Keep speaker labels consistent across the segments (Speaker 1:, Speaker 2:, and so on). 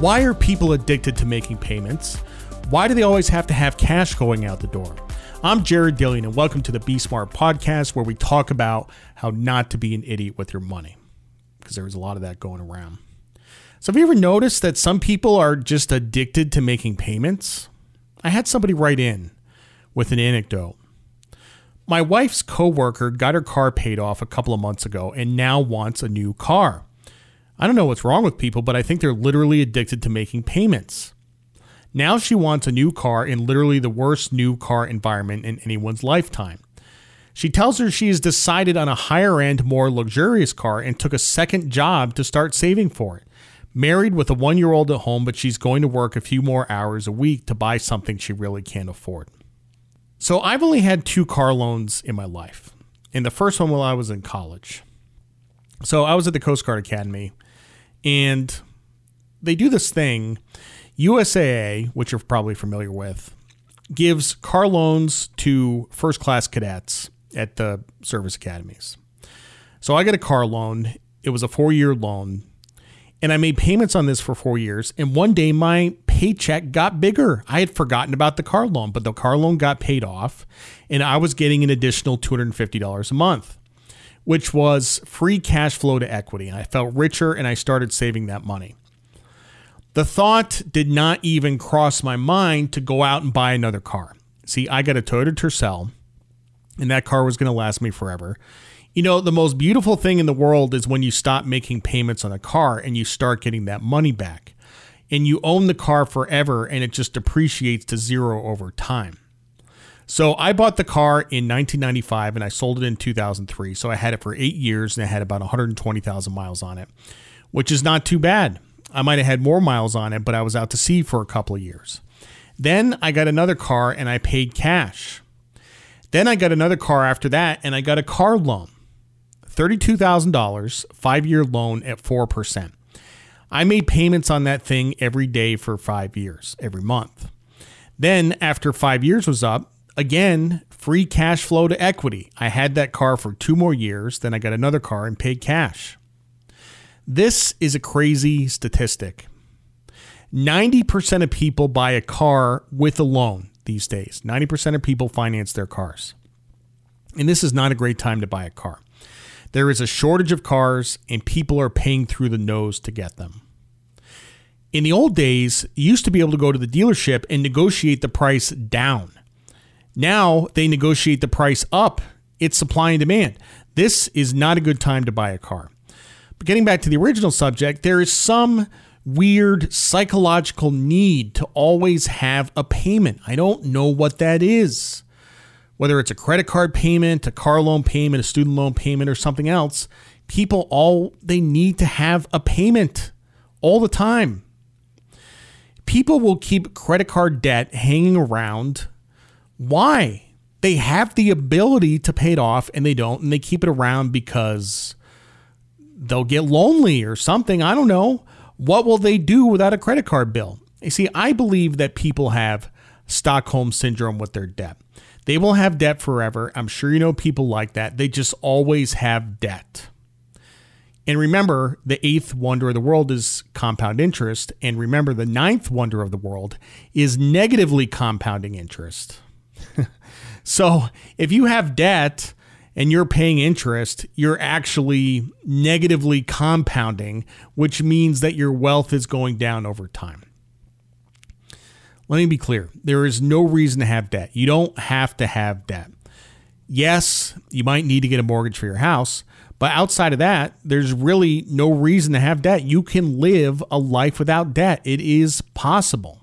Speaker 1: Why are people addicted to making payments? Why do they always have to have cash going out the door? I'm Jared Dillian, and welcome to the Be Smart podcast, where we talk about how not to be an idiot with your money, because there's a lot of that going around. So, have you ever noticed that some people are just addicted to making payments? I had somebody write in with an anecdote. My wife's coworker got her car paid off a couple of months ago and now wants a new car. I don't know what's wrong with people, but I think they're literally addicted to making payments. Now she wants a new car in literally the worst new car environment in anyone's lifetime. She tells her she has decided on a higher end, more luxurious car and took a second job to start saving for it. Married with a one year old at home, but she's going to work a few more hours a week to buy something she really can't afford. So I've only had two car loans in my life. And the first one while I was in college. So I was at the Coast Guard Academy and they do this thing. USAA, which you're probably familiar with, gives car loans to first class cadets at the service academies. So I got a car loan. It was a four year loan. And I made payments on this for four years. And one day my paycheck got bigger. I had forgotten about the car loan, but the car loan got paid off. And I was getting an additional $250 a month, which was free cash flow to equity. And I felt richer and I started saving that money. The thought did not even cross my mind to go out and buy another car. See, I got a Toyota Tercel, and that car was going to last me forever. You know, the most beautiful thing in the world is when you stop making payments on a car and you start getting that money back. And you own the car forever and it just depreciates to zero over time. So I bought the car in 1995 and I sold it in 2003. So I had it for eight years and I had about 120,000 miles on it, which is not too bad. I might have had more miles on it, but I was out to sea for a couple of years. Then I got another car and I paid cash. Then I got another car after that and I got a car loan. $32,000, five year loan at 4%. I made payments on that thing every day for five years, every month. Then, after five years was up, again, free cash flow to equity. I had that car for two more years. Then I got another car and paid cash. This is a crazy statistic. 90% of people buy a car with a loan these days. 90% of people finance their cars. And this is not a great time to buy a car. There is a shortage of cars, and people are paying through the nose to get them. In the old days, you used to be able to go to the dealership and negotiate the price down. Now they negotiate the price up. It's supply and demand. This is not a good time to buy a car. But getting back to the original subject, there is some weird psychological need to always have a payment. I don't know what that is whether it's a credit card payment, a car loan payment, a student loan payment, or something else, people all they need to have a payment all the time. People will keep credit card debt hanging around. Why? They have the ability to pay it off and they don't, and they keep it around because they'll get lonely or something. I don't know. What will they do without a credit card bill? You see, I believe that people have Stockholm syndrome with their debt. They will have debt forever. I'm sure you know people like that. They just always have debt. And remember, the eighth wonder of the world is compound interest. And remember, the ninth wonder of the world is negatively compounding interest. So if you have debt and you're paying interest, you're actually negatively compounding, which means that your wealth is going down over time. Let me be clear there is no reason to have debt. You don't have to have debt. Yes, you might need to get a mortgage for your house, but outside of that, there's really no reason to have debt. You can live a life without debt, it is possible.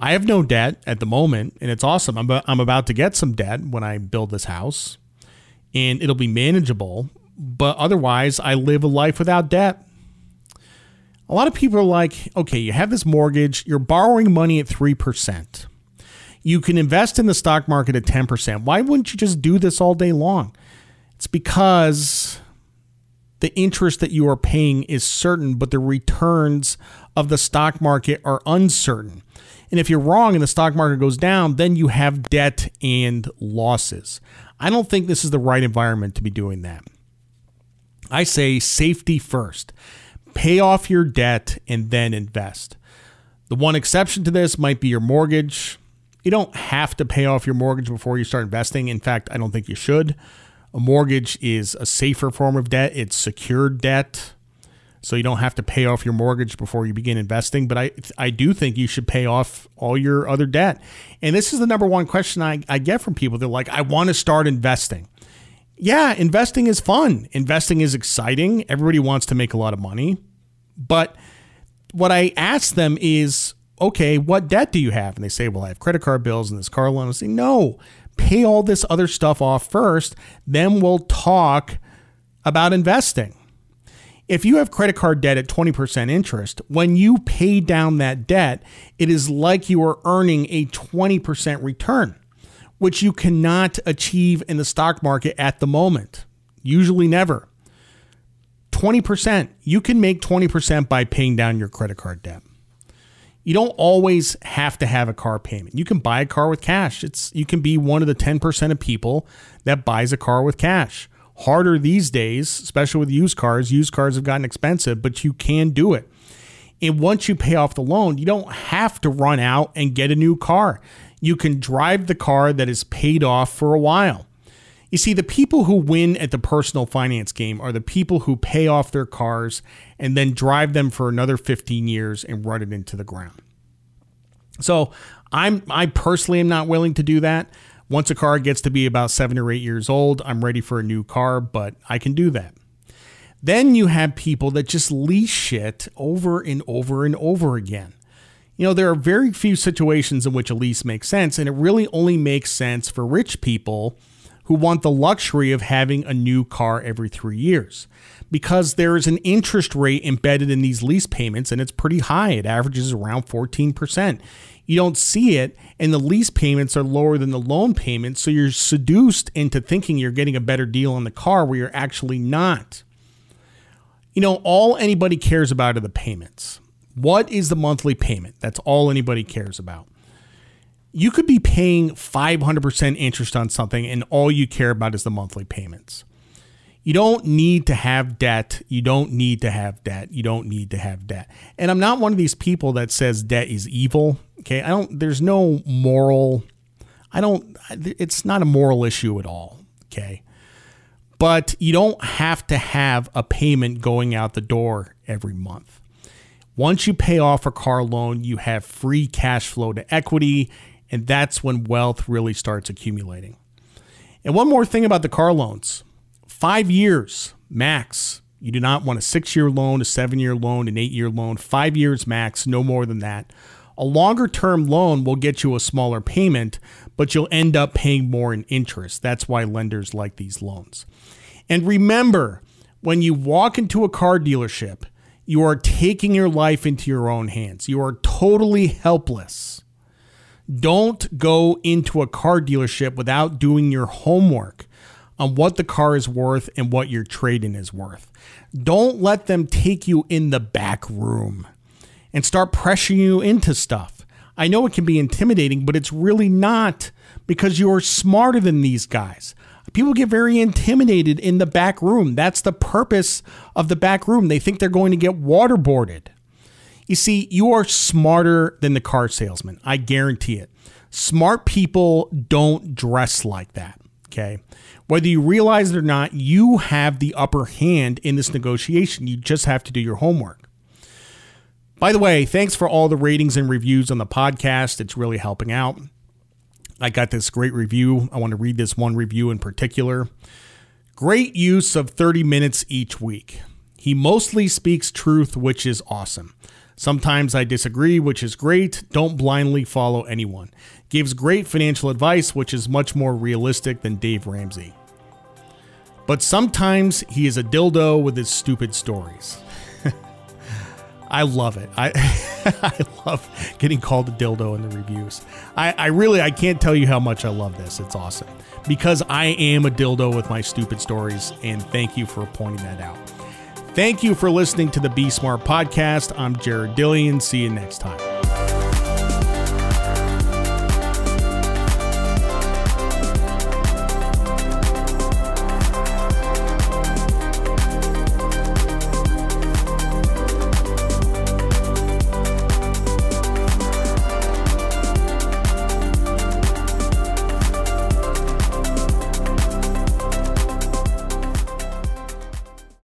Speaker 1: I have no debt at the moment, and it's awesome. I'm, I'm about to get some debt when I build this house, and it'll be manageable. But otherwise, I live a life without debt a lot of people are like, okay, you have this mortgage, you're borrowing money at 3%. You can invest in the stock market at 10%. Why wouldn't you just do this all day long? It's because the interest that you are paying is certain, but the returns of the stock market are uncertain. And if you're wrong and the stock market goes down, then you have debt and losses. I don't think this is the right environment to be doing that. I say safety first Pay off your debt and then invest. The one exception to this might be your mortgage. You don't have to pay off your mortgage before you start investing. In fact, I don't think you should. A mortgage is a safer form of debt, it's secured debt. So you don't have to pay off your mortgage before you begin investing. But I, I do think you should pay off all your other debt. And this is the number one question I, I get from people. They're like, I want to start investing. Yeah, investing is fun. Investing is exciting. Everybody wants to make a lot of money. But what I ask them is, okay, what debt do you have? And they say, well, I have credit card bills and this car loan. I say, no, pay all this other stuff off first. Then we'll talk about investing. If you have credit card debt at 20% interest, when you pay down that debt, it is like you are earning a 20% return, which you cannot achieve in the stock market at the moment. Usually never. 20%. You can make 20% by paying down your credit card debt. You don't always have to have a car payment. You can buy a car with cash. It's you can be one of the 10% of people that buys a car with cash. Harder these days, especially with used cars. Used cars have gotten expensive, but you can do it. And once you pay off the loan, you don't have to run out and get a new car. You can drive the car that is paid off for a while. You see, the people who win at the personal finance game are the people who pay off their cars and then drive them for another 15 years and run it into the ground. So I'm I personally am not willing to do that. Once a car gets to be about seven or eight years old, I'm ready for a new car, but I can do that. Then you have people that just lease shit over and over and over again. You know, there are very few situations in which a lease makes sense, and it really only makes sense for rich people who want the luxury of having a new car every three years because there is an interest rate embedded in these lease payments and it's pretty high. It averages around 14%. You don't see it, and the lease payments are lower than the loan payments. So you're seduced into thinking you're getting a better deal on the car where you're actually not. You know, all anybody cares about are the payments. What is the monthly payment? That's all anybody cares about you could be paying 500% interest on something and all you care about is the monthly payments. You don't need to have debt. You don't need to have debt. You don't need to have debt. And I'm not one of these people that says debt is evil. Okay. I don't, there's no moral, I don't, it's not a moral issue at all. Okay. But you don't have to have a payment going out the door every month. Once you pay off a car loan, you have free cash flow to equity and that's when wealth really starts accumulating. And one more thing about the car loans five years max. You do not want a six year loan, a seven year loan, an eight year loan, five years max, no more than that. A longer term loan will get you a smaller payment, but you'll end up paying more in interest. That's why lenders like these loans. And remember, when you walk into a car dealership, you are taking your life into your own hands. You are totally helpless. Don't go into a car dealership without doing your homework on what the car is worth and what your trade-in is worth. Don't let them take you in the back room and start pressuring you into stuff. I know it can be intimidating, but it's really not because you're smarter than these guys. People get very intimidated in the back room. That's the purpose of the back room. They think they're going to get waterboarded. You see, you are smarter than the car salesman. I guarantee it. Smart people don't dress like that. Okay. Whether you realize it or not, you have the upper hand in this negotiation. You just have to do your homework. By the way, thanks for all the ratings and reviews on the podcast. It's really helping out. I got this great review. I want to read this one review in particular. Great use of 30 minutes each week. He mostly speaks truth, which is awesome. Sometimes I disagree, which is great. Don't blindly follow anyone. Gives great financial advice, which is much more realistic than Dave Ramsey. But sometimes he is a dildo with his stupid stories. I love it. I I love getting called a dildo in the reviews. I, I really I can't tell you how much I love this. It's awesome. Because I am a dildo with my stupid stories, and thank you for pointing that out. Thank you for listening to the Be Smart podcast. I'm Jared Dillian. See you next time.